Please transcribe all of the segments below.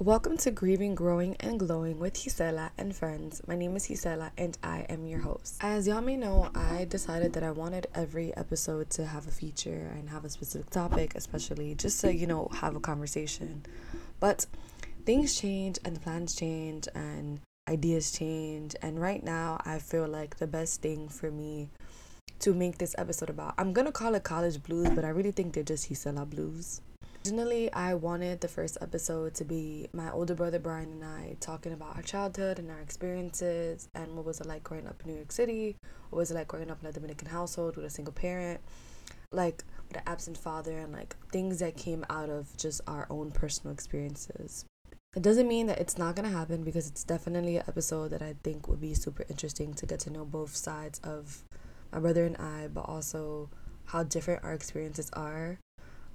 Welcome to Grieving, Growing, and Glowing with Gisela and friends. My name is Gisela and I am your host. As y'all may know, I decided that I wanted every episode to have a feature and have a specific topic, especially just to, you know, have a conversation. But things change and plans change and ideas change. And right now, I feel like the best thing for me to make this episode about, I'm gonna call it college blues, but I really think they're just Gisela blues. Originally, I wanted the first episode to be my older brother Brian and I talking about our childhood and our experiences and what was it like growing up in New York City, what was it like growing up in a Dominican household with a single parent, like with an absent father, and like things that came out of just our own personal experiences. It doesn't mean that it's not gonna happen because it's definitely an episode that I think would be super interesting to get to know both sides of my brother and I, but also how different our experiences are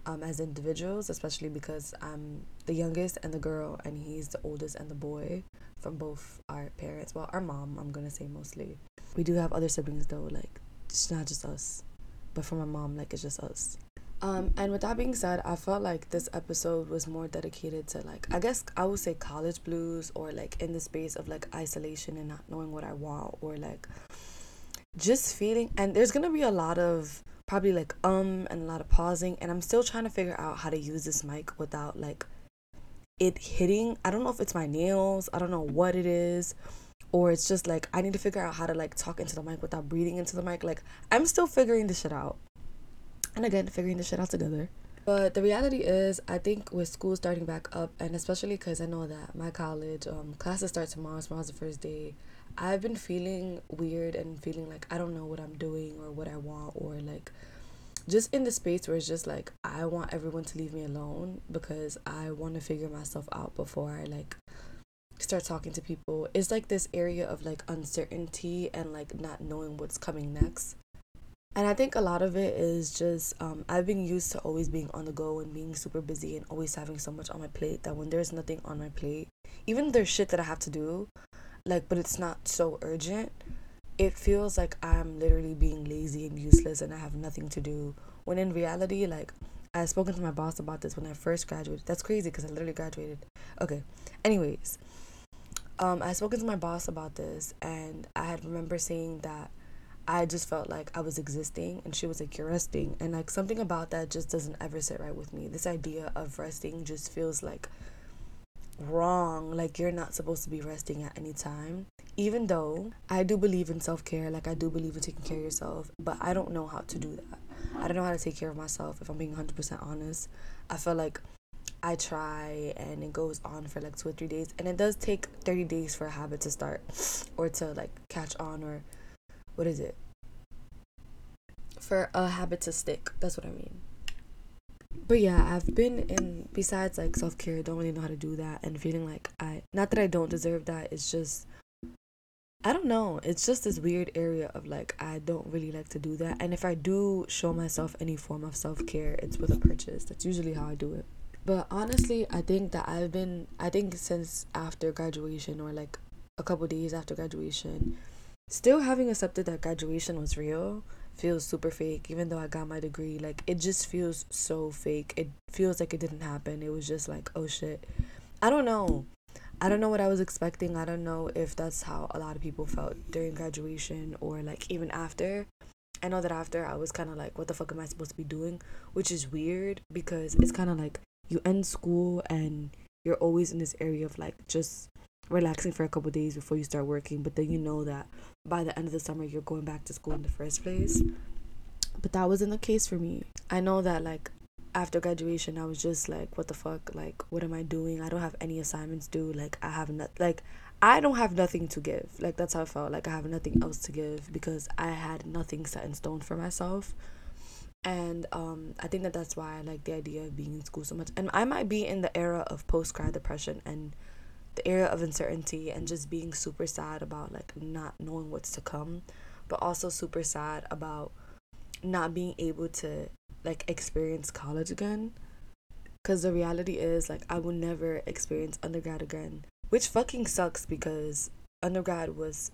um, as individuals, especially because I'm the youngest and the girl, and he's the oldest and the boy from both our parents. Well, our mom, I'm gonna say mostly. We do have other siblings though, like it's not just us, but for my mom, like it's just us. Um, and with that being said, I felt like this episode was more dedicated to like I guess I would say college blues or like in the space of like isolation and not knowing what I want or like just feeling and there's gonna be a lot of probably like um and a lot of pausing and I'm still trying to figure out how to use this mic without like it hitting I don't know if it's my nails, I don't know what it is or it's just like I need to figure out how to like talk into the mic without breathing into the mic. Like I'm still figuring this shit out. And again, figuring this shit out together. But the reality is, I think with school starting back up, and especially because I know that my college um, classes start tomorrow, tomorrow's the first day. I've been feeling weird and feeling like I don't know what I'm doing or what I want or like just in the space where it's just like I want everyone to leave me alone because I want to figure myself out before I like start talking to people. It's like this area of like uncertainty and like not knowing what's coming next. And I think a lot of it is just um, I've been used to always being on the go and being super busy and always having so much on my plate that when there's nothing on my plate, even there's shit that I have to do, like but it's not so urgent. It feels like i'm literally being lazy and useless and i have nothing to do. When in reality like i've spoken to my boss about this when i first graduated. That's crazy because i literally graduated. Okay. Anyways um i spoken to my boss about this and i had remember saying that I just felt like I was existing and she was like, You're resting. And like something about that just doesn't ever sit right with me. This idea of resting just feels like wrong. Like you're not supposed to be resting at any time. Even though I do believe in self care, like I do believe in taking care of yourself, but I don't know how to do that. I don't know how to take care of myself if I'm being 100% honest. I feel like I try and it goes on for like two or three days. And it does take 30 days for a habit to start or to like catch on or what is it? For a habit to stick. That's what I mean but yeah, I've been in besides like self care, don't really know how to do that and feeling like I not that I don't deserve that, it's just I don't know. It's just this weird area of like I don't really like to do that. And if I do show myself any form of self care, it's with a purchase. That's usually how I do it. But honestly, I think that I've been I think since after graduation or like a couple days after graduation, still having accepted that graduation was real feels super fake even though I got my degree like it just feels so fake. It feels like it didn't happen. It was just like oh shit. I don't know. I don't know what I was expecting. I don't know if that's how a lot of people felt during graduation or like even after. I know that after I was kind of like what the fuck am I supposed to be doing? Which is weird because it's kind of like you end school and you're always in this area of like just relaxing for a couple days before you start working but then you know that by the end of the summer you're going back to school in the first place. But that wasn't the case for me. I know that like after graduation i was just like what the fuck? Like what am i doing? I don't have any assignments due. Like i have not like i don't have nothing to give. Like that's how i felt. Like i have nothing else to give because i had nothing set in stone for myself. And um, I think that that's why I like the idea of being in school so much. And I might be in the era of post grad depression and the era of uncertainty and just being super sad about like not knowing what's to come but also super sad about not being able to like experience college again. Because the reality is like i will never experience undergrad again which fucking sucks because undergrad was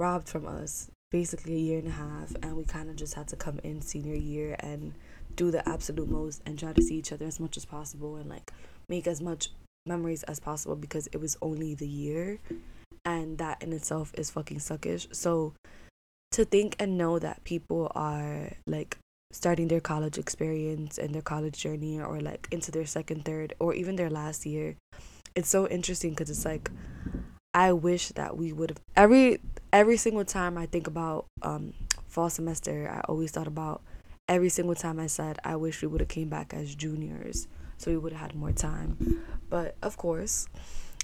robbed from us basically a year and a half and we kind of just had to come in senior year and do the absolute most and try to see each other as much as possible and like make as much memories as possible because it was only the year and that in itself is fucking suckish. So to think and know that people are like starting their college experience and their college journey or like into their second, third, or even their last year, it's so interesting because it's like I wish that we would have every every single time I think about um fall semester, I always thought about every single time I said I wish we would have came back as juniors so we would have had more time. But of course,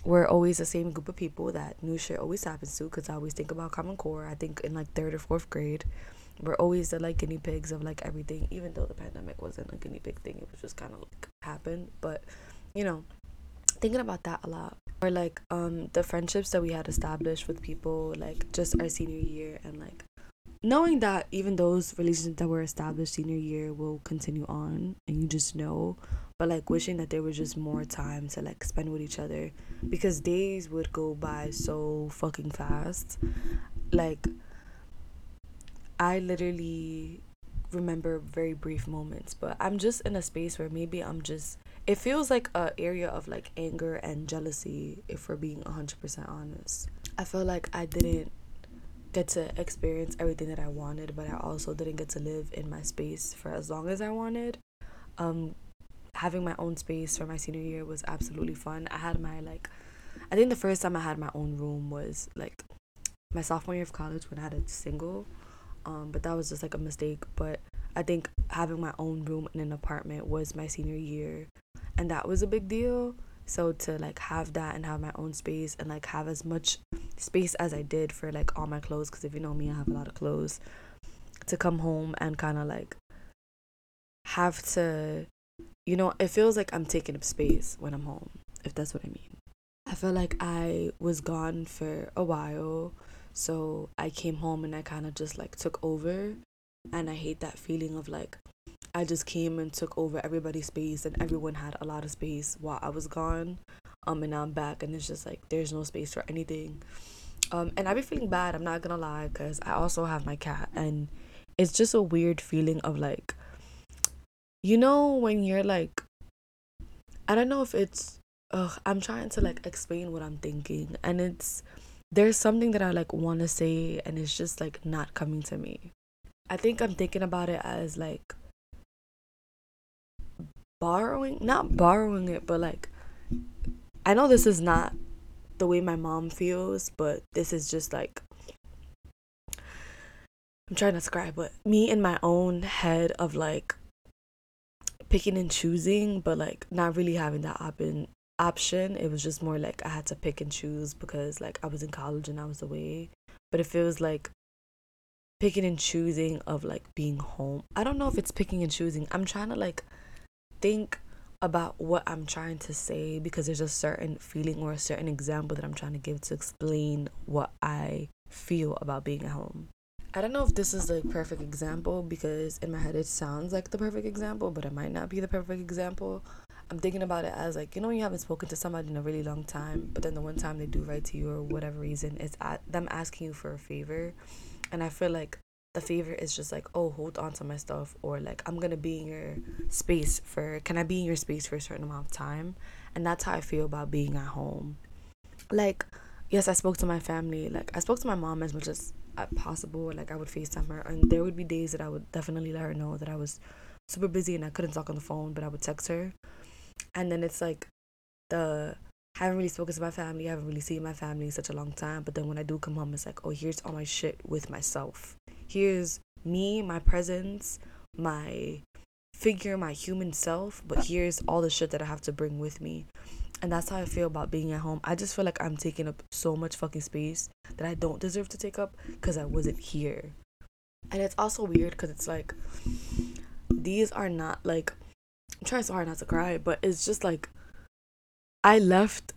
we're always the same group of people that new shit always happens to because I always think about Common Core. I think in like third or fourth grade, we're always the like guinea pigs of like everything, even though the pandemic wasn't a guinea pig thing, it was just kind of like happened. But you know, thinking about that a lot. Or like um the friendships that we had established with people like just our senior year and like knowing that even those relationships that were established senior year will continue on and you just know but like wishing that there was just more time to like spend with each other because days would go by so fucking fast. Like i literally remember very brief moments but i'm just in a space where maybe i'm just it feels like a area of like anger and jealousy if we're being 100% honest. I feel like i didn't get to experience everything that i wanted but i also didn't get to live in my space for as long as i wanted. Um having my own space for my senior year was absolutely fun. I had my like I think the first time I had my own room was like my sophomore year of college when I had a single. Um, but that was just like a mistake. But I think having my own room in an apartment was my senior year and that was a big deal. So to like have that and have my own space and like have as much space as I did for like all my clothes because if you know me I have a lot of clothes to come home and kind of like have to you know, it feels like I'm taking up space when I'm home, if that's what I mean. I feel like I was gone for a while, so I came home and I kind of just like took over. And I hate that feeling of like I just came and took over everybody's space and everyone had a lot of space while I was gone. Um, and now I'm back and it's just like there's no space for anything. Um, and I be feeling bad, I'm not gonna lie, because I also have my cat and it's just a weird feeling of like you know when you're like I don't know if it's ugh, I'm trying to like explain what I'm thinking and it's there's something that I like want to say and it's just like not coming to me. I think I'm thinking about it as like borrowing, not borrowing it, but like I know this is not the way my mom feels, but this is just like I'm trying to describe but me in my own head of like picking and choosing, but like not really having that option option. It was just more like I had to pick and choose because like I was in college and I was away. But if it was like picking and choosing of like being home. I don't know if it's picking and choosing. I'm trying to like think about what I'm trying to say because there's a certain feeling or a certain example that I'm trying to give to explain what I feel about being at home. I don't know if this is the perfect example because in my head it sounds like the perfect example, but it might not be the perfect example. I'm thinking about it as like you know you haven't spoken to somebody in a really long time, but then the one time they do write to you or whatever reason, it's at them asking you for a favor, and I feel like the favor is just like oh hold on to my stuff or like I'm gonna be in your space for can I be in your space for a certain amount of time, and that's how I feel about being at home. Like yes, I spoke to my family. Like I spoke to my mom as much as Uh, possible. Like I would FaceTime her, and there would be days that I would definitely let her know that I was super busy and I couldn't talk on the phone, but I would text her. And then it's like the I haven't really spoken to my family, I haven't really seen my family in such a long time. But then when I do come home, it's like, oh, here's all my shit with myself. Here's me, my presence, my figure, my human self, but here's all the shit that I have to bring with me. And that's how I feel about being at home. I just feel like I'm taking up so much fucking space that I don't deserve to take up because I wasn't here. And it's also weird because it's like, these are not like, I'm trying so hard not to cry, but it's just like, I left,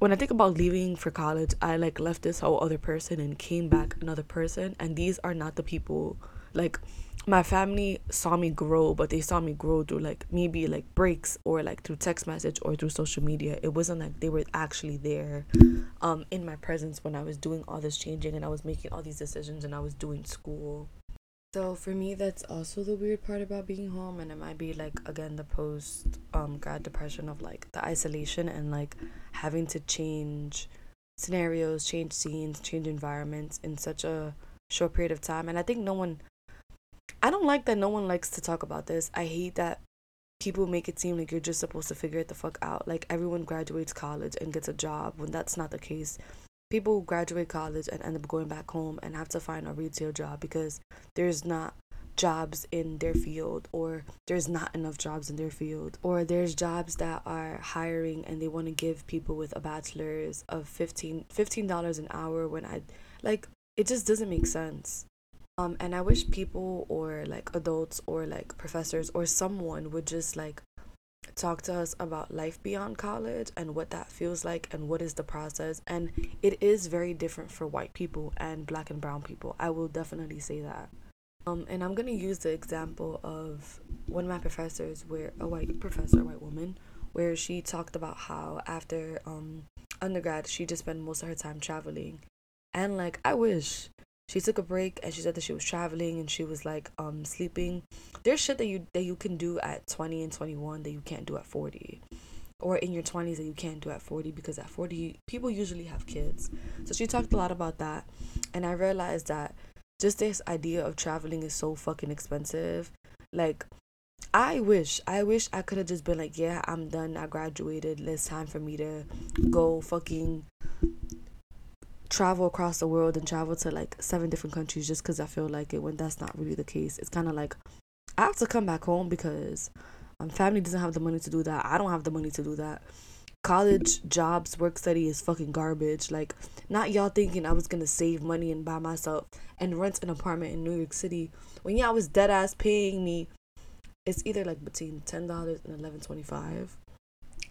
when I think about leaving for college, I like left this whole other person and came back another person. And these are not the people, like, my family saw me grow, but they saw me grow through like maybe like breaks or like through text message or through social media. It wasn't like they were actually there um in my presence when I was doing all this changing and I was making all these decisions and I was doing school. So for me, that's also the weird part about being home, and it might be like again the post um grad depression of like the isolation and like having to change scenarios, change scenes, change environments in such a short period of time. And I think no one, I don't like that no one likes to talk about this. I hate that people make it seem like you're just supposed to figure it the fuck out. Like everyone graduates college and gets a job when that's not the case. People graduate college and end up going back home and have to find a retail job because there's not jobs in their field or there's not enough jobs in their field or there's jobs that are hiring and they want to give people with a bachelor's of 15 dollars an hour when I like it just doesn't make sense um and I wish people or like adults or like professors or someone would just like talk to us about life beyond college and what that feels like and what is the process. And it is very different for white people and black and brown people. I will definitely say that. Um, and I'm gonna use the example of one of my professors, where a white professor, a white woman, where she talked about how after um undergrad she just spent most of her time traveling, and like I wish she took a break and she said that she was traveling and she was like um sleeping. There's shit that you that you can do at 20 and 21 that you can't do at 40 or in your 20s that you can't do at 40 because at 40 people usually have kids. So she talked a lot about that and I realized that just this idea of traveling is so fucking expensive. Like, I wish, I wish I could have just been like, yeah, I'm done. I graduated. It's time for me to go fucking travel across the world and travel to like seven different countries just because I feel like it when that's not really the case. It's kind of like I have to come back home because my family doesn't have the money to do that. I don't have the money to do that college jobs work study is fucking garbage like not y'all thinking i was gonna save money and buy myself and rent an apartment in new york city when y'all was dead ass paying me it's either like between $10 and $11.25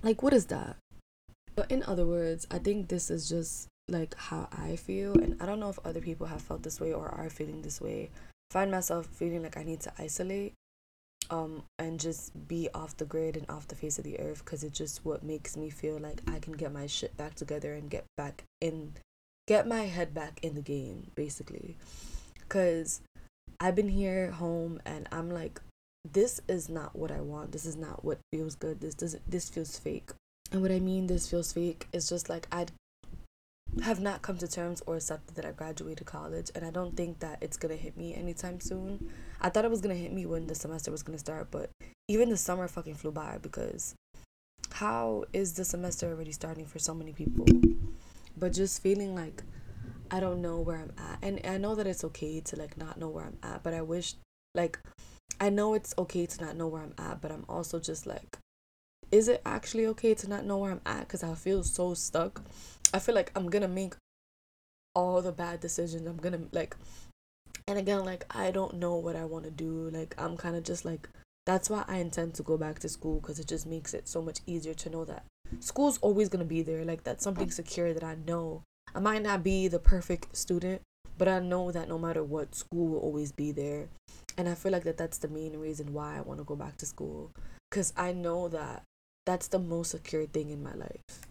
like what is that but in other words i think this is just like how i feel and i don't know if other people have felt this way or are feeling this way. I find myself feeling like i need to isolate um and just be off the grid and off the face of the earth because it's just what makes me feel like I can get my shit back together and get back in get my head back in the game basically. Cuz I've been here home and I'm like this is not what I want. This is not what feels good. This doesn't this feels fake. And what I mean this feels fake is just like I have not come to terms or accepted that I graduated college, and I don't think that it's gonna hit me anytime soon. I thought it was gonna hit me when the semester was gonna start, but even the summer fucking flew by because how is the semester already starting for so many people? But just feeling like I don't know where I'm at, and I know that it's okay to like not know where I'm at, but I wish like I know it's okay to not know where I'm at, but I'm also just like is it actually okay to not know where I'm at? Because I feel so stuck. I feel like I'm gonna make all the bad decisions. I'm gonna like, and again, like, I don't know what I want to do. Like, I'm kind of just like, that's why I intend to go back to school because it just makes it so much easier to know that school's always gonna be there. Like, that's something secure that I know. I might not be the perfect student, but I know that no matter what, school will always be there. And I feel like that that's the main reason why I want to go back to school because I know that that's the most secure thing in my life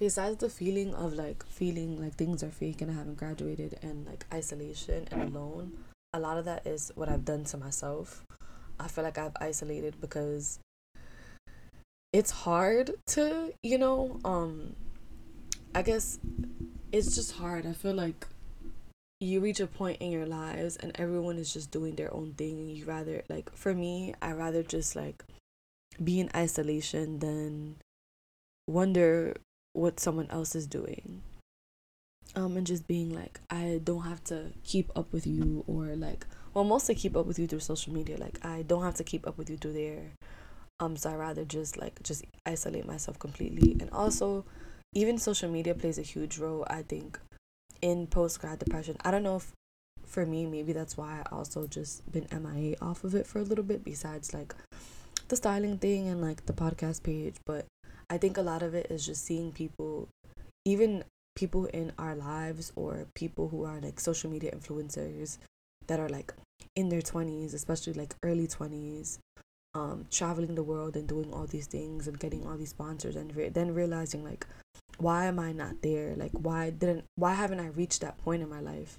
besides the feeling of like feeling like things are fake and I haven't graduated and like isolation and alone, a lot of that is what I've done to myself. I feel like I've isolated because it's hard to, you know, um I guess it's just hard. I feel like you reach a point in your lives and everyone is just doing their own thing and you rather like for me, I rather just like be in isolation than wonder what someone else is doing. Um and just being like i don't have to keep up with you or like well mostly keep up with you through social media. Like i don't have to keep up with you through there. Um so i rather just like just isolate myself completely. And also even social media plays a huge role i think in post grad depression. I don't know if for me maybe that's why i also just been mia off of it for a little bit besides like the styling thing and like the podcast page, but I think a lot of it is just seeing people, even people in our lives or people who are like social media influencers that are like in their 20s, especially like early 20s, um, traveling the world and doing all these things and getting all these sponsors and re- then realizing like why am I not there? Like why didn't why haven't I reached that point in my life?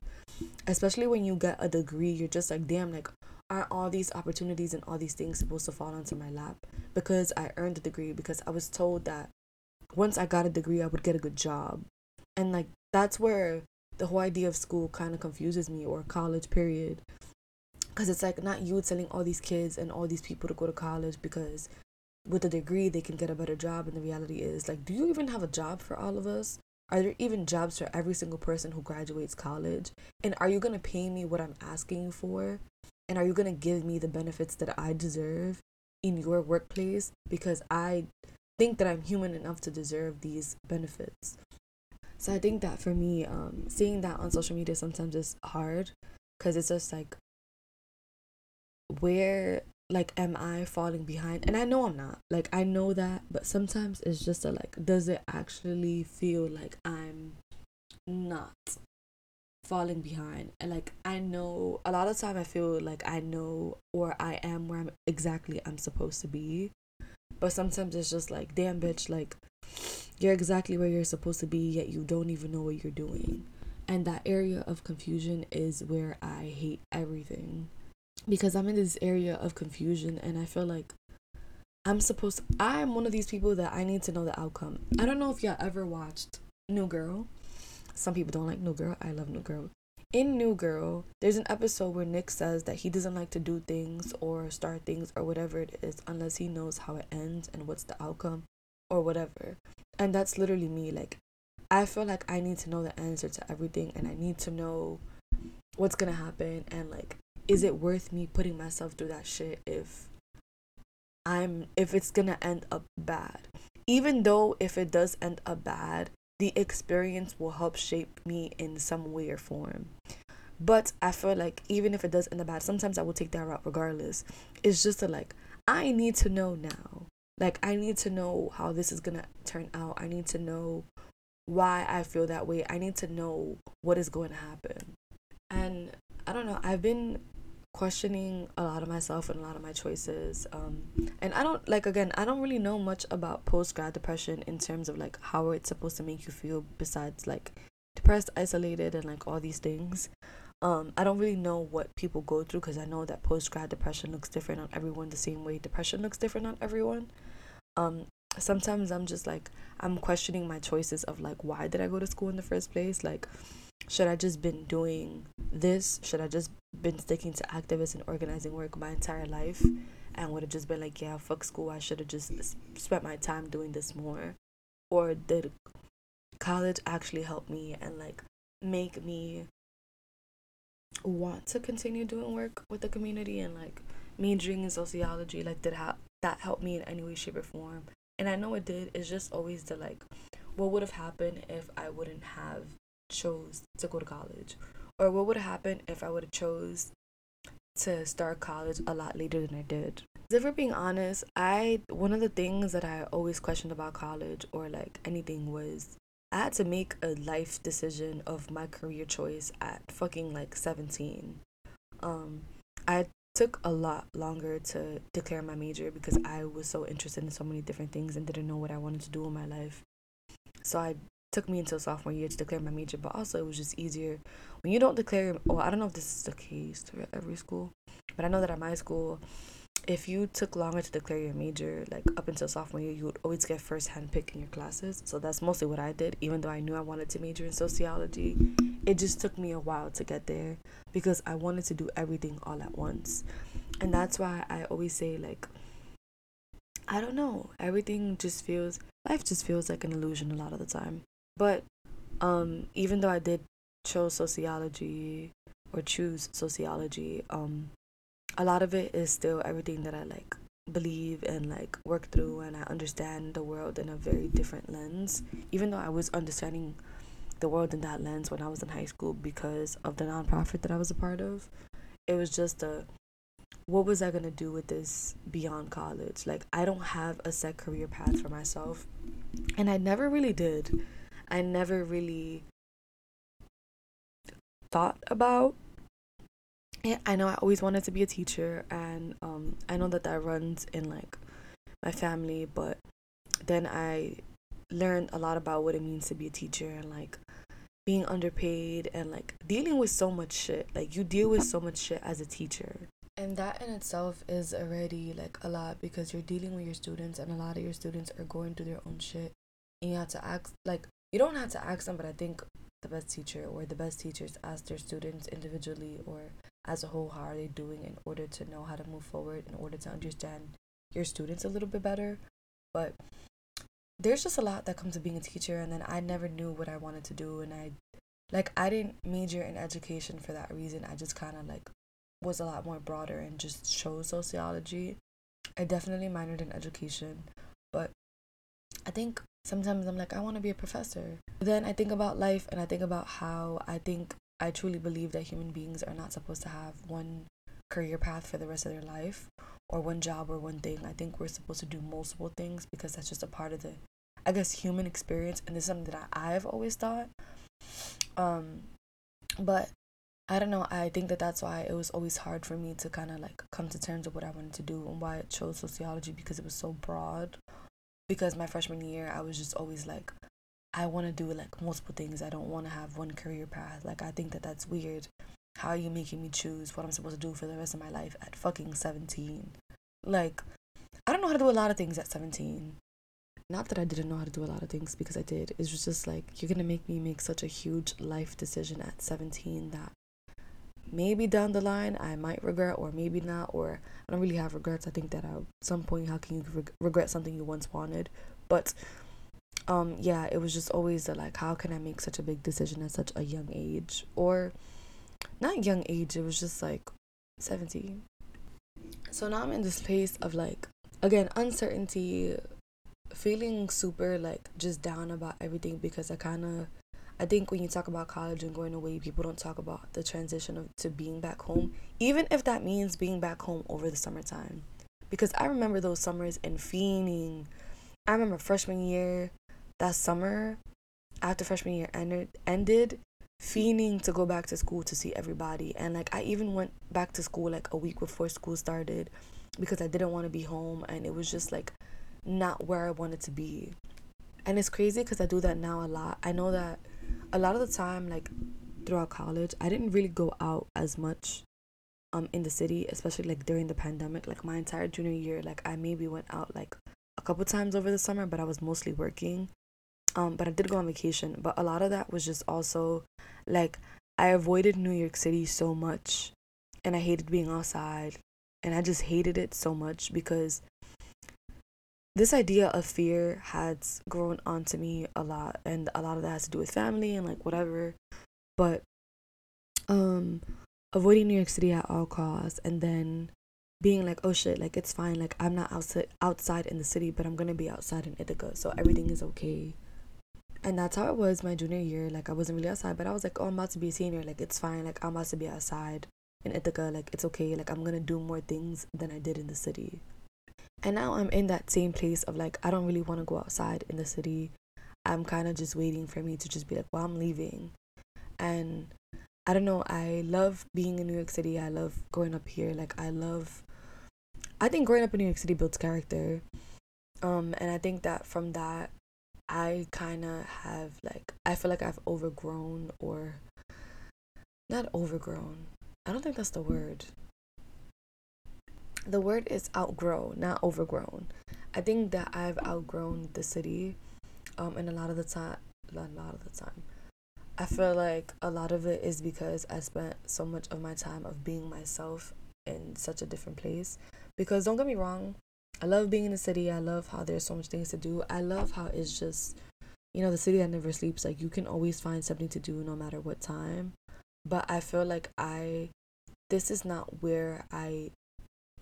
Especially when you get a degree, you're just like, damn, like are all these opportunities and all these things supposed to fall onto my lap because I earned a degree because I was told that once I got a degree I would get a good job. And like that's where the whole idea of school kind of confuses me or college period. Because it's like not you telling all these kids and all these people to go to college because with a degree they can get a better job and the reality is like do you even have a job for all of us? Are there even jobs for every single person who graduates college? And are you going to pay me what i'm asking for and are you going to give me the benefits that i deserve in your workplace? Because i think that i'm human enough to deserve these benefits. So i think that for me um, seeing that on social media sometimes is hard because it's just like where like am i falling behind? And i know i'm not. Like i know that but sometimes it's just a like does it actually feel like i'm not falling behind and like i know a lot of time i feel like i know or i am where i'm exactly i'm supposed to be but sometimes it's just like damn bitch like you're exactly where you're supposed to be yet you don't even know what you're doing and that area of confusion is where i hate everything because I'm in this area of confusion and I feel like I'm supposed to, I'm one of these people that I need to know the outcome. I don't know if y'all ever watched New Girl. Some people don't like New Girl. I love New Girl. In New Girl, there's an episode where Nick says that he doesn't like to do things or start things or whatever it is unless he knows how it ends and what's the outcome or whatever. And that's literally me. Like, I feel like I need to know the answer to everything and I need to know what's gonna happen and like is it worth me putting myself through that shit if I'm if it's gonna end up bad? Even though if it does end up bad, the experience will help shape me in some way or form. But I feel like even if it does end up bad, sometimes I will take that route regardless. It's just a like I need to know now. Like I need to know how this is gonna turn out. I need to know why I feel that way. I need to know what is going to happen. And I don't know, I've been questioning a lot of myself and a lot of my choices um and i don't like again i don't really know much about post grad depression in terms of like how it's supposed to make you feel besides like depressed isolated and like all these things. Um i don't really know what people go through because i know that post grad depression looks different on everyone the same way depression looks different on everyone. Um sometimes i'm just like i'm questioning my choices of like why did i go to school in the first place? Like should I just been doing this? Should I just been sticking to activist and organizing work my entire life? And would have just been like, yeah, fuck school. I should have just spent my time doing this more. Or did college actually help me and like make me want to continue doing work with the community and like majoring in sociology? Like, did ha- that help me in any way, shape, or form? And I know it did. It's just always the like, what would have happened if I wouldn't have chose to go to college? Or what would have happened if i would have chose to start college a lot later than i did? If we're being honest i one of the things that i always questioned about college or like anything was i had to make a life decision of my career choice at fucking like 17 um i took a lot longer to declare my major because i was so interested in so many different things and didn't know what i wanted to do in my life. So i took me until sophomore year to declare my major, but also it was just easier when you don't declare. Well, I don't know if this is the case for every school, but I know that at my school, if you took longer to declare your major, like up until sophomore year, you would always get first hand pick in your classes. So that's mostly what I did, even though I knew I wanted to major in sociology. It just took me a while to get there because I wanted to do everything all at once. And that's why I always say, like, I don't know, everything just feels, life just feels like an illusion a lot of the time. But um, even though I did chose sociology or choose sociology, um, a lot of it is still everything that I like believe and like work through and I understand the world in a very different lens. Even though I was understanding the world in that lens when I was in high school because of the nonprofit that I was a part of, it was just a what was I gonna do with this beyond college? Like I don't have a set career path for myself. And I never really did. I never really thought about it. I know I always wanted to be a teacher, and um, I know that that runs in like my family, but then I learned a lot about what it means to be a teacher and like being underpaid and like dealing with so much shit. Like you deal with so much shit as a teacher. And that in itself is already like a lot because you're dealing with your students and a lot of your students are going through their own shit. And you have to ask like you don't have to ask them, but I think the best teacher or the best teachers ask their students individually or as a whole how are they doing in order to know how to move forward in order to understand your students a little bit better. But there's just a lot that comes to being a teacher and then I never knew what I wanted to do and I like I didn't major in education for that reason. I just kind of like was a lot more broader and just chose sociology. I definitely minored in education, but I think sometimes I'm like I want to be a professor. Then I think about life and I think about how I think I truly believe that human beings are not supposed to have one career path for the rest of their life or one job or one thing. I think we're supposed to do multiple things because that's just a part of the I guess human experience and this is something that I've always thought. Um but I don't know, I think that that's why it was always hard for me to kind of like come to terms with what I wanted to do and why I chose sociology because it was so broad. Because my freshman year, I was just always like I want to do like multiple things. I don't want to have one career path. Like I think that that's weird. How are you making me choose what I'm supposed to do for the rest of my life at fucking 17? Like I don't know how to do a lot of things at 17 not that I didn't know how to do a lot of things because I did. It was just like you're gonna make me make such a huge life decision at 17 that maybe down the line I might regret or maybe not or I don't really have regrets. I think that at some point how can you reg- regret something you once wanted? But um yeah, it was just always the, like how can I make such a big decision at such a young age or not young age, it was just like 17. So now I'm in this place of like again uncertainty feeling super like just down about everything because I kind of I think when you talk about college and going away, people don't talk about the transition of to being back home, even if that means being back home over the summertime. Because I remember those summers and fiending. I remember freshman year, that summer, after freshman year ended, ended, fiending to go back to school to see everybody. And like I even went back to school like a week before school started because I didn't want to be home, and it was just like not where I wanted to be. And it's crazy because I do that now a lot. I know that a lot of the time, like throughout college, I didn't really go out as much um in the city, especially like during the pandemic. Like my entire junior year, like I maybe went out like a couple times over the summer, but I was mostly working. Um, but I did go on vacation. But a lot of that was just also like I avoided New York City so much and I hated being outside and I just hated it so much because this idea of fear has grown onto me a lot and a lot of that has to do with family and like whatever. But um avoiding new york city at all costs and then being like oh shit like it's fine like i'm not outside outside in the city but i'm gonna be outside in ithaca so everything is okay. And that's how it was my junior year like i wasn't really outside but i was like oh i'm about to be a senior like it's fine like i'm about to be outside in ithaca like it's okay like i'm gonna do more things than i did in the city and now I'm in that same place of like, I don't really want to go outside in the city. I'm kind of just waiting for me to just be like, well, I'm leaving. And I don't know, I love being in New York City. I love growing up here. Like, I love, I think growing up in New York City builds character. Um, and I think that from that, I kind of have like, I feel like I've overgrown or not overgrown. I don't think that's the word the word is outgrow, not overgrown. I think that I've outgrown the city, um, and a lot of the time, a lot of the time, I feel like a lot of it is because I spent so much of my time of being myself in such a different place. Because don't get me wrong, I love being in the city. I love how there's so much things to do. I love how it's just, you know, the city that never sleeps. Like you can always find something to do no matter what time. But I feel like I, this is not where I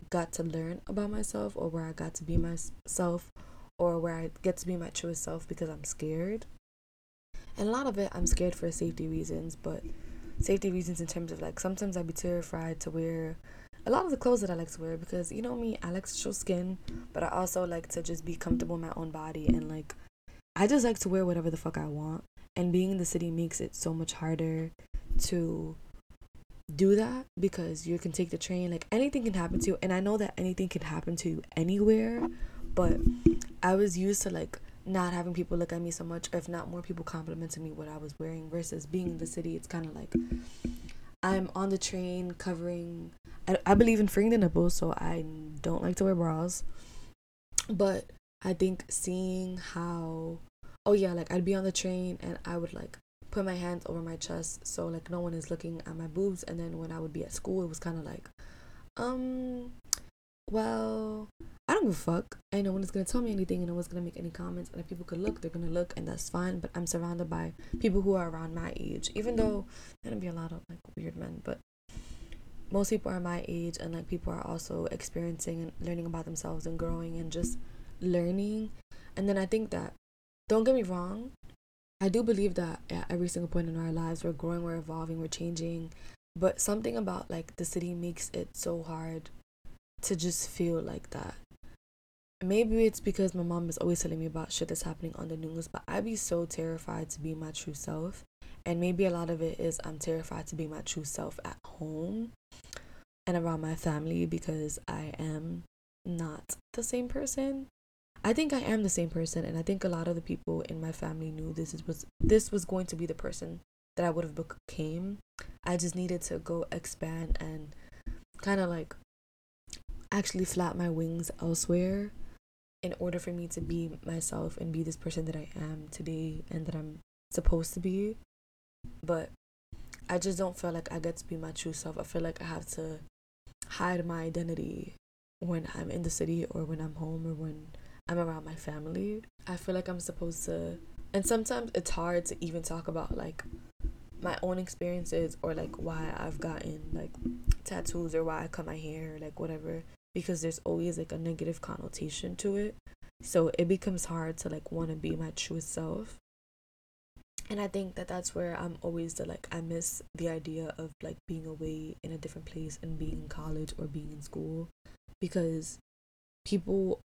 got to learn about myself or where I got to be myself or where I get to be my truest self because I'm scared. And a lot of it I'm scared for safety reasons, but safety reasons in terms of like sometimes I'd be terrified to wear a lot of the clothes that I like to wear because you know me, I like to show skin, but I also like to just be comfortable in my own body and like I just like to wear whatever the fuck I want. And being in the city makes it so much harder to do that because you can take the train like anything can happen to you and i know that anything can happen to you anywhere but i was used to like not having people look at me so much, if not more people complimenting me what I was wearing versus being in the city. It's kind of like I'm on the train covering. I, I believe in freeing the nipples, so I don't like to wear bras. But I think seeing how, oh yeah, like I'd be on the train and I would like put my hands over my chest so like no one is looking at my boobs. And then when I would be at school, it was kind of like, um, well, I don't give a fuck. I no one is gonna tell me anything, and no one's gonna make any comments. And if people could look, they're gonna look, and that's fine. But I'm surrounded by people who are around my age, even though there's gonna be a lot of like weird men, but most people are my age, and like people are also experiencing and learning about themselves and growing and just learning. And then I think that, don't get me wrong, I do believe that at every single point in our lives, we're growing, we're evolving, we're changing. But something about like the city makes it so hard to just feel like that. Maybe it's because my mom is always telling me about shit that's happening on the news, but I'd be so terrified to be my true self. And maybe a lot of it is I'm terrified to be my true self at home and around my family because I am not the same person. I think I am the same person and I think a lot of the people in my family knew this was this was going to be the person that I would have became. I just needed to go expand and kind of like actually flap my wings elsewhere in order for me to be myself and be this person that I am today and that I'm supposed to be. But I just don't feel like I get to be my true self. I feel like I have to hide my identity when I'm in the city or when I'm home or when I'm around my family. I feel like I'm supposed to and sometimes it's hard to even talk about like my own experiences or like why I've gotten like tattoos or why I cut my hair or like whatever because there's always like a negative connotation to it. So it becomes hard to like want to be my true self. And I think that that's where I'm always the like I miss the idea of like being away in a different place and being in college or being in school because people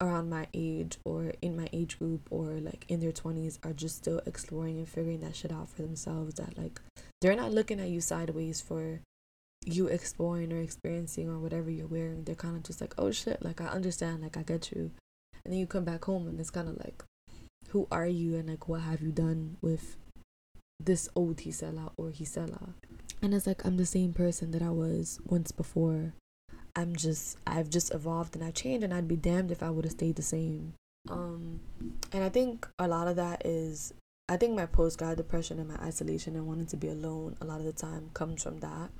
around my age or in my age group or like in their 20s are just still exploring and figuring that shit out for themselves that like they're not looking at you sideways for you exploring or experiencing or whatever you're wearing, they're kind of just like, oh shit, like I understand, like I get you. And then you come back home and it's kind of like, who are you and like what have you done with this old Hisela or Hisela? And it's like, I'm the same person that I was once before. I'm just, I've just evolved and I've changed and I'd be damned if I would have stayed the same. Um, and I think a lot of that is I think my post grad depression and my isolation and wanting to be alone a lot of the time comes from that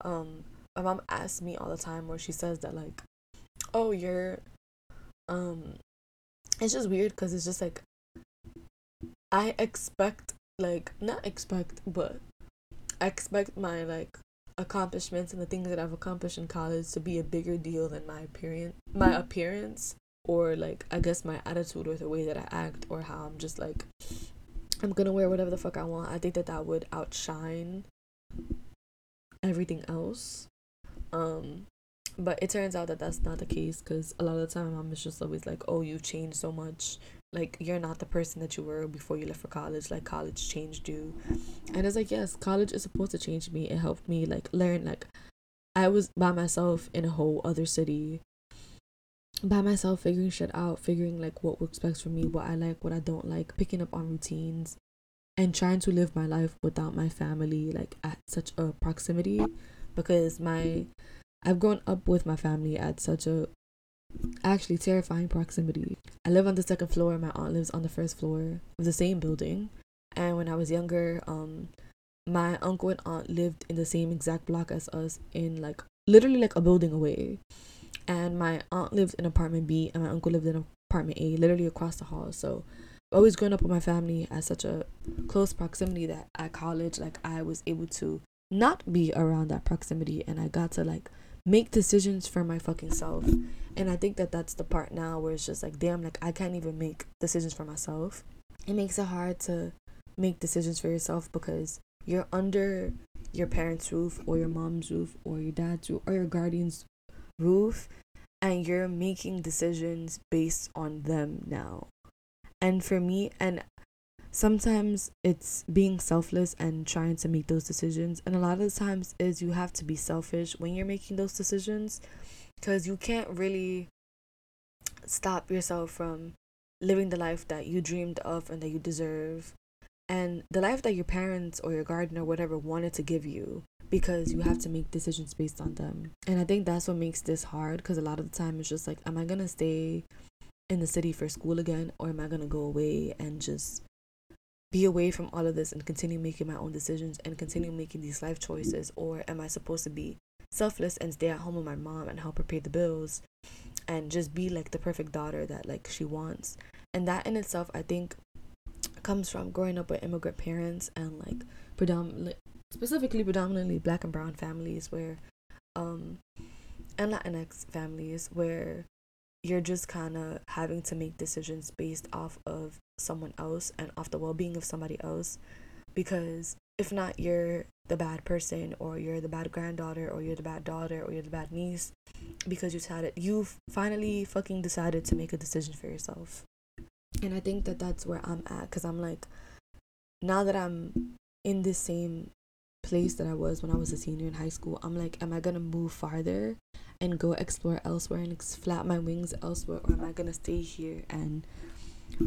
um my mom asks me all the time where she says that like oh you're um it's just weird because it's just like i expect like not expect but I expect my like accomplishments and the things that I've accomplished in college to be a bigger deal than my appearance my appearance or like I guess my attitude or the way that I act or how I'm just like I'm gonna wear whatever the fuck I want. I think that that would outshine everything else. Um, but it turns out that that's not the case because a lot of the time my mom is just always like, "Oh, you've changed so much. Like you're not the person that you were before you left for college. Like college changed you." And it's like, yes, college is supposed to change me. It helped me like learn. Like I was by myself in a whole other city by myself figuring shit out figuring like what works best for me what i like what i don't like picking up on routines and trying to live my life without my family like at such a proximity because my I've grown up with my family at such a actually terrifying proximity. I live on the second floor, my aunt lives on the first floor of the same building. And when I was younger, um my uncle and aunt lived in the same exact block as us in like literally like a building away. And my aunt lived in apartment B and my uncle lived in apartment A, literally across the hall. So I've always growing up with my family at such a close proximity that at college like I was able to not be around that proximity and I got to like make decisions for my fucking self. And I think that that's the part now where it's just like damn like I can't even make decisions for myself. It makes it hard to make decisions for yourself because you're under your parents' roof or your mom's roof or your dad's roof or your guardian's roof and you're making decisions based on them now and for me and sometimes it's being selfless and trying to make those decisions and a lot of the times is you have to be selfish when you're making those decisions because you can't really stop yourself from living the life that you dreamed of and that you deserve and the life that your parents or your guardian or whatever wanted to give you because you have to make decisions based on them. And I think that's what makes this hard because a lot of the time it's just like, am I gonna stay in the city for school again or am I gonna go away and just be away from all of this and continue making my own decisions and continue making these life choices? Or am I supposed to be selfless and stay at home with my mom and help her pay the bills and just be like the perfect daughter that like she wants? And that in itself i think comes from growing up with immigrant parents and like predominantly specifically predominantly black and brown families where um and latinx families where you're just kind of having to make decisions based off of someone else and off the well-being of somebody else. Because if not you're the bad person or you're the bad granddaughter or you're the bad daughter or you're the bad niece because you decided you've finally fucking decided to make a decision for yourself. And i think that that's where i'm at because i'm like now that i'm in the same place that i was when i was a senior in high school i'm like am i gonna move farther and go explore elsewhere and flap my wings elsewhere or am i gonna stay here and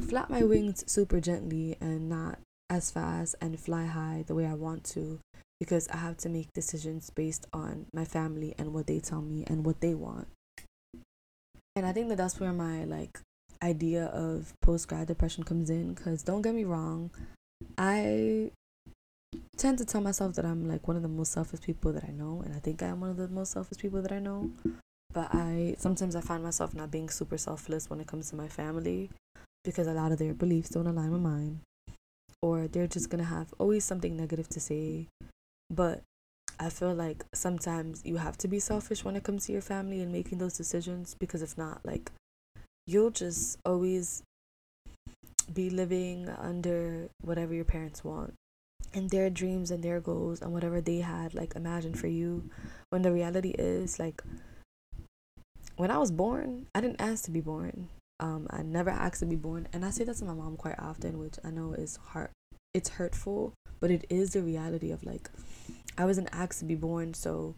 flap my wings super gently and not as fast and fly high the way I want to because I have to make decisions based on my family and what they tell me and what they want. And I think that that's where my like idea of post grad depression comes in cuz don't get me wrong, I tend to tell myself that I'm like one of the most selfish people that I know and I think I am one of the most selfish people that I know. But I sometimes I find myself not being super selfless when it comes to my family because a lot of their beliefs don't align with mine or they're just gonna have always something negative to say. But I feel like sometimes you have to be selfish when it comes to your family and making those decisions because if not, like, you'll just always be living under whatever your parents want and their dreams and their goals and whatever they had like imagined for you when the reality is like when I was born, I didn't ask to be born. Um, I never asked to be born, and I say that to my mom quite often, which I know is hard. It's hurtful, but it is the reality of like, I wasn't asked to be born. So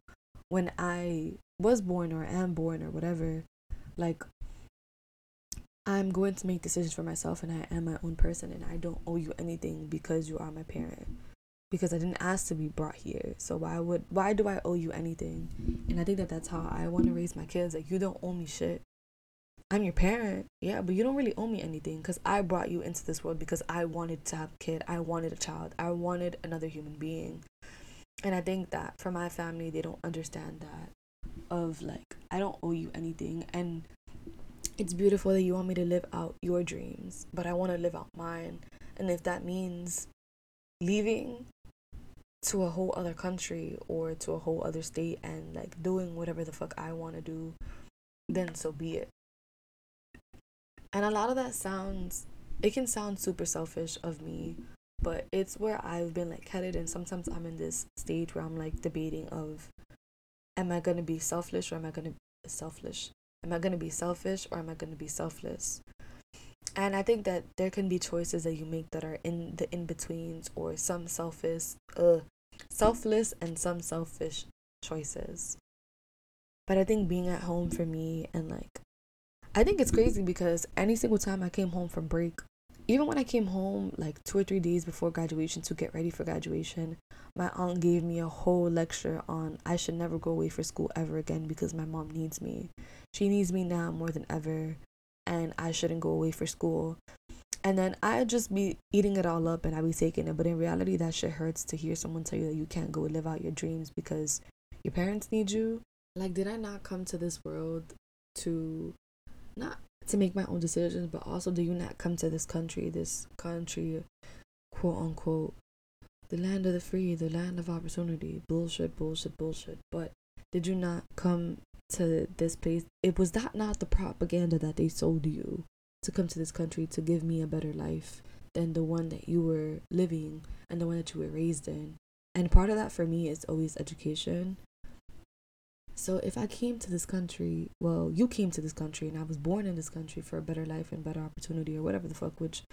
when I was born or am born or whatever, like, I'm going to make decisions for myself, and I am my own person, and I don't owe you anything because you are my parent. Because I didn't ask to be brought here, so why would why do I owe you anything? And I think that that's how I want to raise my kids. Like you don't owe me shit I'm your parent, yeah, but you don't really owe me anything because I brought you into this world because I wanted to have a kid. I wanted a child. I wanted another human being. And I think that for my family, they don't understand that of like, I don't owe you anything. And it's beautiful that you want me to live out your dreams, but I want to live out mine. And if that means leaving to a whole other country or to a whole other state and like doing whatever the fuck I want to do, then so be it. And a lot of that sounds, it can sound super selfish of me, but it's where I've been like headed. And sometimes I'm in this stage where I'm like debating of, am I going to be selfish or am I going to be selfish? Am I going to be selfish or am I going to be selfless? And I think that there can be choices that you make that are in the in betweens or some selfish, uh, selfless and some selfish choices. But I think being at home for me and like I think it's crazy because any single time I came home from break, even when I came home like two or three days before graduation to get ready for graduation, my aunt gave me a whole lecture on I should never go away for school ever again because my mom needs me. She needs me now more than ever, and I shouldn't go away for school. And then I'd just be eating it all up and I'd be taking it. But in reality, that shit hurts to hear someone tell you that you can't go live out your dreams because your parents need you. Like, did I not come to this world to not to make my own decisions, but also do you not come to this country, this country, quote unquote, the land of the free, the land of opportunity, bullshit, bullshit, bullshit. But did you not come to this place? It was that not the propaganda that they sold you to come to this country to give me a better life than the one that you were living and the one that you were raised in. And part of that for me is always education. So if I came to this country, well, you came to this country and I was born in this country for a better life and better opportunity or whatever the fuck, which,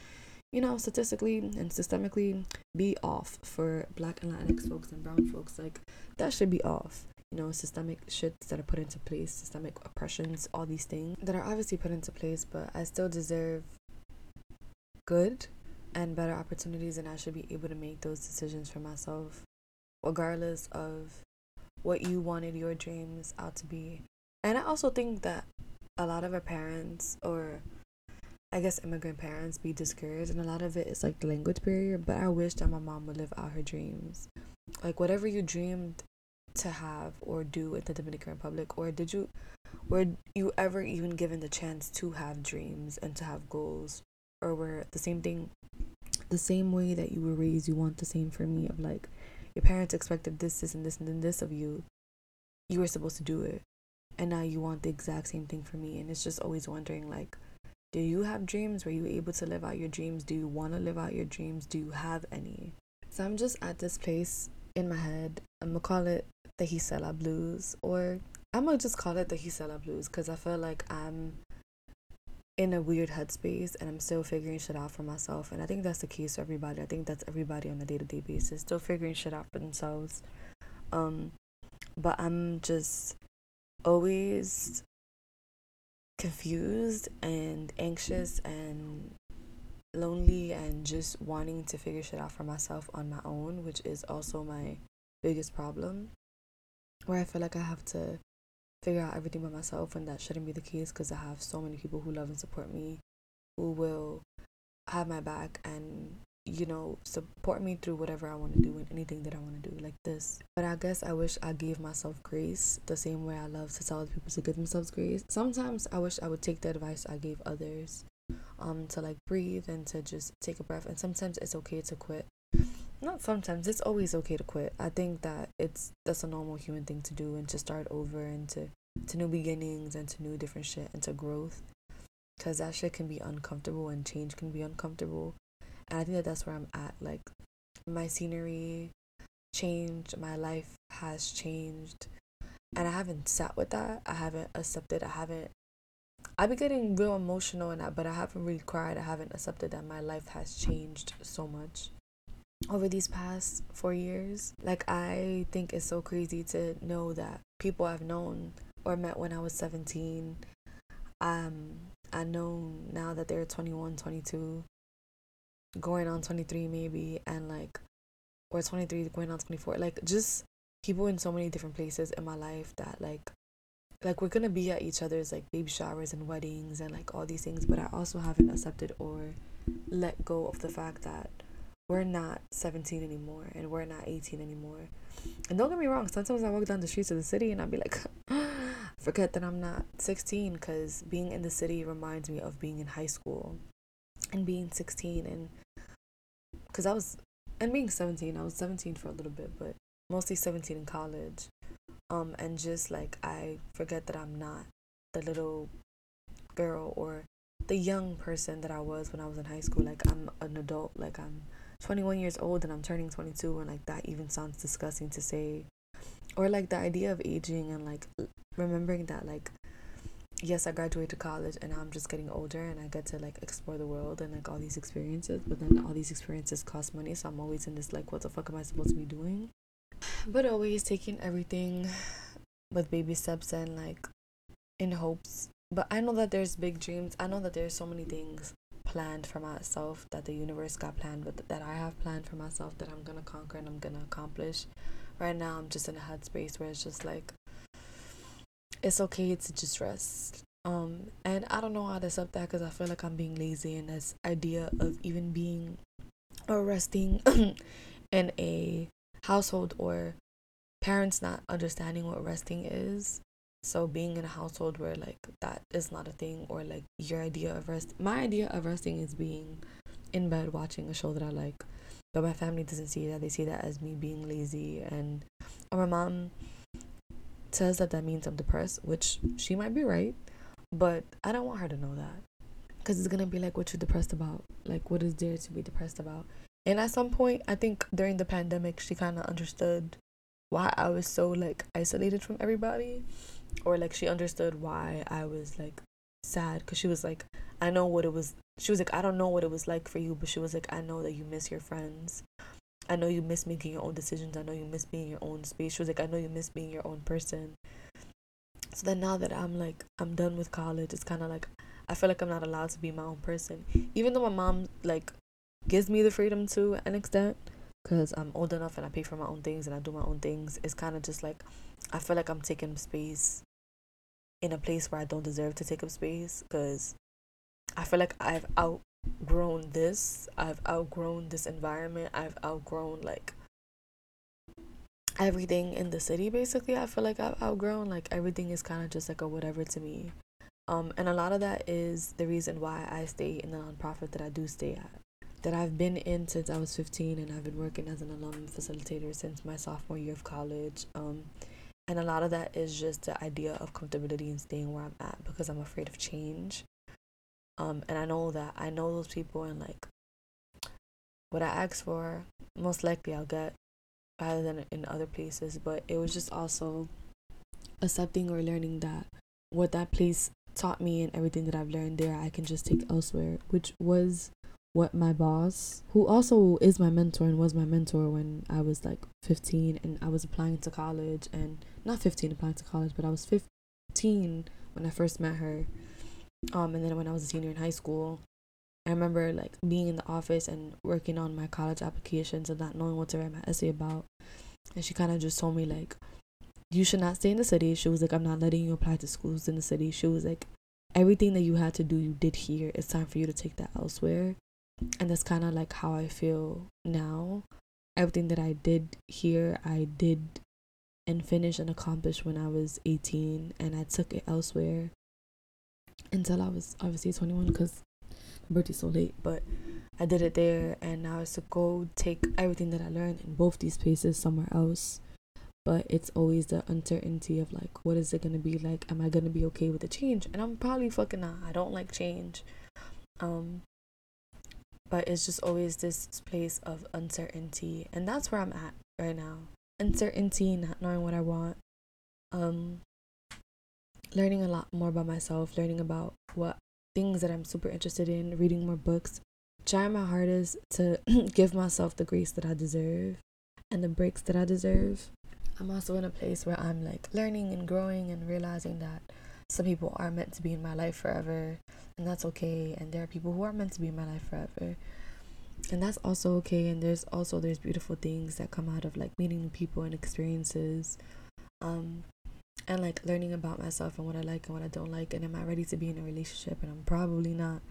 you know, statistically and systemically be off for black and Latinx folks and brown folks. Like, that should be off. You know, systemic shits that are put into place, systemic oppressions, all these things that are obviously put into place, but I still deserve good and better opportunities, and I should be able to make those decisions for myself, regardless of what you wanted your dreams out to be. And I also think that a lot of our parents, or I guess immigrant parents, be discouraged, and a lot of it is like the language barrier. But I wish that my mom would live out her dreams. Like, whatever you dreamed to have or do in the Dominican Republic, or did you, were you ever even given the chance to have dreams and to have goals, or were the same thing, the same way that you were raised, you want the same for me of like, your parents expected this, this, and this, and this of you, you were supposed to do it, and now you want the exact same thing for me, and it's just always wondering like. Do you have dreams? Were you able to live out your dreams? Do you want to live out your dreams? Do you have any? So I'm just at this place in my head. I'm gonna call it the Gisela Blues, or I'm gonna just call it the Gisela Blues because I feel like I'm in a weird headspace and I'm still figuring shit out for myself. And I think that's the case for everybody. I think that's everybody on a day to day basis, still figuring shit out for themselves. Um, but I'm just always confused and anxious and lonely and just wanting to figure shit out for myself on my own, which is also my biggest problem. Where I feel like I have to figure out everything by myself, and that shouldn't be the case because I have so many people who love and support me, who will have my back and you know support me through whatever I want to do and anything that I want to do like this. But I guess I wish I gave myself grace the same way I love to tell other people to give themselves grace. Sometimes I wish I would take the advice I gave others um to like breathe and to just take a breath and sometimes it's okay to quit not sometimes it's always okay to quit. I think that it's that's a normal human thing to do and to start over and to to new beginnings and to new different shit and to growth. Because that shit can be uncomfortable and change can be uncomfortable. And i think that that's where i'm at like my scenery changed my life has changed. And i haven't sat with that. I haven't accepted i haven't I've been getting real emotional in that, but I haven't really cried. I haven't accepted that my life has changed so much over these past four years. Like, I think it's so crazy to know that people I've known or met when I was 17, um, I know now that they're 21, 22, going on 23 maybe, and like, or 23 going on 24. Like, just people in so many different places in my life that, like, like we're gonna be at each other's like baby showers and weddings and like all these things but i also haven't accepted or let go of the fact that we're not 17 anymore and we're not 18 anymore. And don't get me wrong sometimes i walk down the streets of the city and i'll be like forget that i'm not 16 because being in the city reminds me of being in high school and being 16 and because i was and being 17 i was 17 for a little bit but mostly 17 in college. Um and just like i forget that i'm not the little girl or the young person that i was when i was in high school like i'm an adult like i'm 21 years old and i'm turning 22 and like that even sounds disgusting to say. Or like the idea of aging and like remembering that like yes i graduated college and i'm just getting older and i get to like explore the world and like all these experiences but then all these experiences cost money so i'm always in this like what the fuck am i supposed to be doing? But always taking everything with baby steps and like in hopes. But i know that there's big dreams. I know that there's so many things planned for myself that the universe got planned but that i have planned for myself that i'm gonna conquer and i'm gonna accomplish. Right now i'm just in a headspace where it's just like it's okay to just rest. Um and i don't know how to accept that because i feel like i'm being lazy and this idea of even being or resting in a household or parents not understanding what resting is so being in a household where like that is not a thing or like your idea of rest my idea of resting is being in bed watching a show that i like. But my family doesn't see that. They see that as me being lazy and or my mom says that that means i'm depressed which she might be right but i don't want her to know that. Because it's gonna be like what you're depressed about? Like what is there to be depressed about? And at some point, I think during the pandemic, she kind of understood why I was so like isolated from everybody, or like she understood why I was like sad because she was like, I know what it was. She was like, I don't know what it was like for you, but she was like, I know that you miss your friends. I know you miss making your own decisions. I know you miss being your own space. She was like, I know you miss being your own person. So then now that I'm like, I'm done with college, it's kind of like I feel like I'm not allowed to be my own person. Even though my mom like gives me the freedom to an extent because I'm old enough and I pay for my own things and I do my own things. It's kind of just like I feel like I'm taking space in a place where I don't deserve to take up space because I feel like I've outgrown this. I've outgrown this environment. I've outgrown like everything in the city basically. I feel like I've outgrown like everything is kind of just like a whatever to me. Um and a lot of that is the reason why I stay in the nonprofit that I do stay at. That I've been in since I was 15 and I've been working as an alum facilitator since my sophomore year of college. Um and a lot of that is just the idea of comfortability and staying where I'm at because I'm afraid of change. Um, and I know that I know those people and like what I ask for, most likely I'll get rather than in other places. But it was just also accepting or learning that what that place taught me and everything that I've learned there, I can just take elsewhere, which was what my boss, who also is my mentor and was my mentor when I was like 15 and I was applying to college and not 15 applying to college, but I was 15 when I first met her. Um, and then when I was a senior in high school, I remember like being in the office and working on my college applications and not knowing what to write my essay about. And she kind of just told me like, you should not stay in the city. She was like, I'm not letting you apply to schools in the city. She was like, everything that you had to do, you did here. It's time for you to take that elsewhere and that's kind of like how I feel now. Everything that I did here, I did and finished and accomplished when I was 18, and I took it elsewhere until I was obviously 21 because my birthday's so late. But I did it there, and now it's to go take everything that I learned in both these places somewhere else. But it's always the uncertainty of like, what is it gonna be like? Am I gonna be okay with the change? And I'm probably fucking not. I don't like change. Um, but it's just always this place of uncertainty and that's where i'm at right now. Uncertainty not knowing what i want. Um learning a lot more about myself learning about what things that i'm super interested in reading more books trying my hardest to give myself the grace that i deserve and the breaks that i deserve. I'm also in a place where i'm like learning and growing and realizing that some people are meant to be in my life forever and that's okay and there are people who are meant to be in my life forever. And that's also okay and there's also there's beautiful things that come out of like meeting people and experiences um and like learning about myself and what I like and what I don't like and am I ready to be in a relationship? And I'm probably not.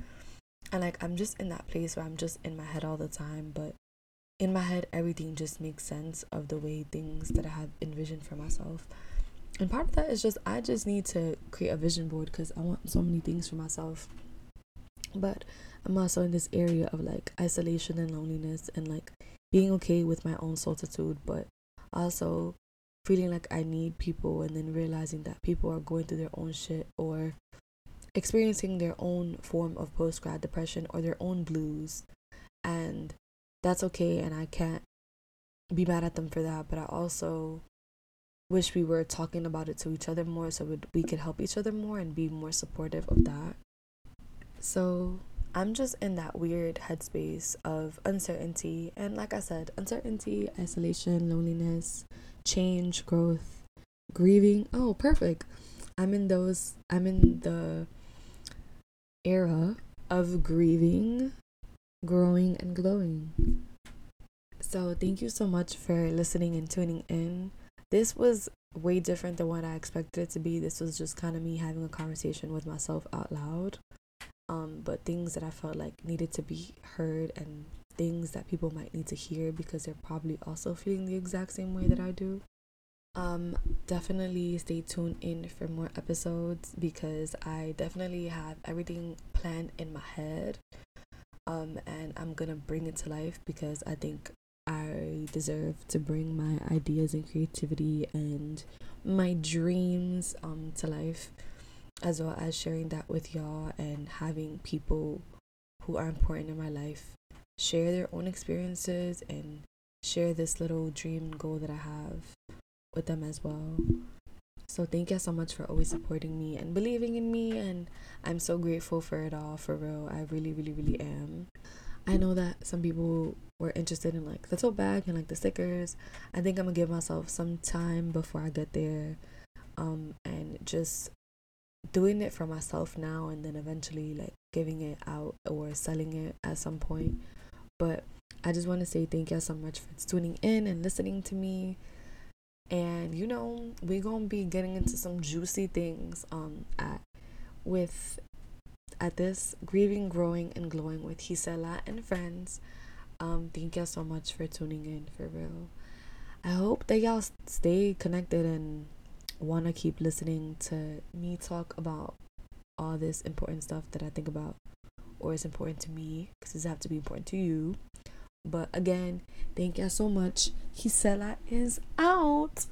And like I'm just in that place where I'm just in my head all the time but in my head everything just makes sense of the way things that I have envisioned for myself and part of that is just I just need to create a vision board because I want so many things for myself. But I'm also in this area of like isolation and loneliness and like being okay with my own solitude, but also feeling like I need people and then realizing that people are going through their own shit or experiencing their own form of post grad depression or their own blues. And that's okay, and I can't be mad at them for that, but I also wish we were talking about it to each other more so we could help each other more and be more supportive of that. So I'm just in that weird headspace of uncertainty. And like I said, uncertainty, isolation, loneliness, change, growth, grieving. Oh, perfect. I'm in those, I'm in the era of grieving, growing, and glowing. So thank you so much for listening and tuning in. This was way different than what I expected it to be. This was just kind of me having a conversation with myself out loud. Um, but things that I felt like needed to be heard and things that people might need to hear because they're probably also feeling the exact same way that I do. Um, definitely stay tuned in for more episodes because I definitely have everything planned in my head. Um, and I'm gonna bring it to life because I think I deserve to bring my ideas and creativity and my dreams um to life as well as sharing that with y'all and having people who are important in my life share their own experiences and share this little dream goal that I have with them as well. So thank you so much for always supporting me and believing in me and I'm so grateful for it all for real. I really really really am. I know that some people were interested in like the tote bag and like the stickers. I think I'm gonna give myself some time before I get there, um, and just doing it for myself now and then eventually like giving it out or selling it at some point. But I just want to say thank you so much for tuning in and listening to me. And you know, we're gonna be getting into some juicy things um at with at this grieving, growing, and glowing with Gisela and friends. Um, thank y'all so much for tuning in for real. I hope that y'all stay connected and want to keep listening to me talk about all this important stuff that I think about or is important to me because it's have to be important to you. But again, thank y'all so much. Gisela is out.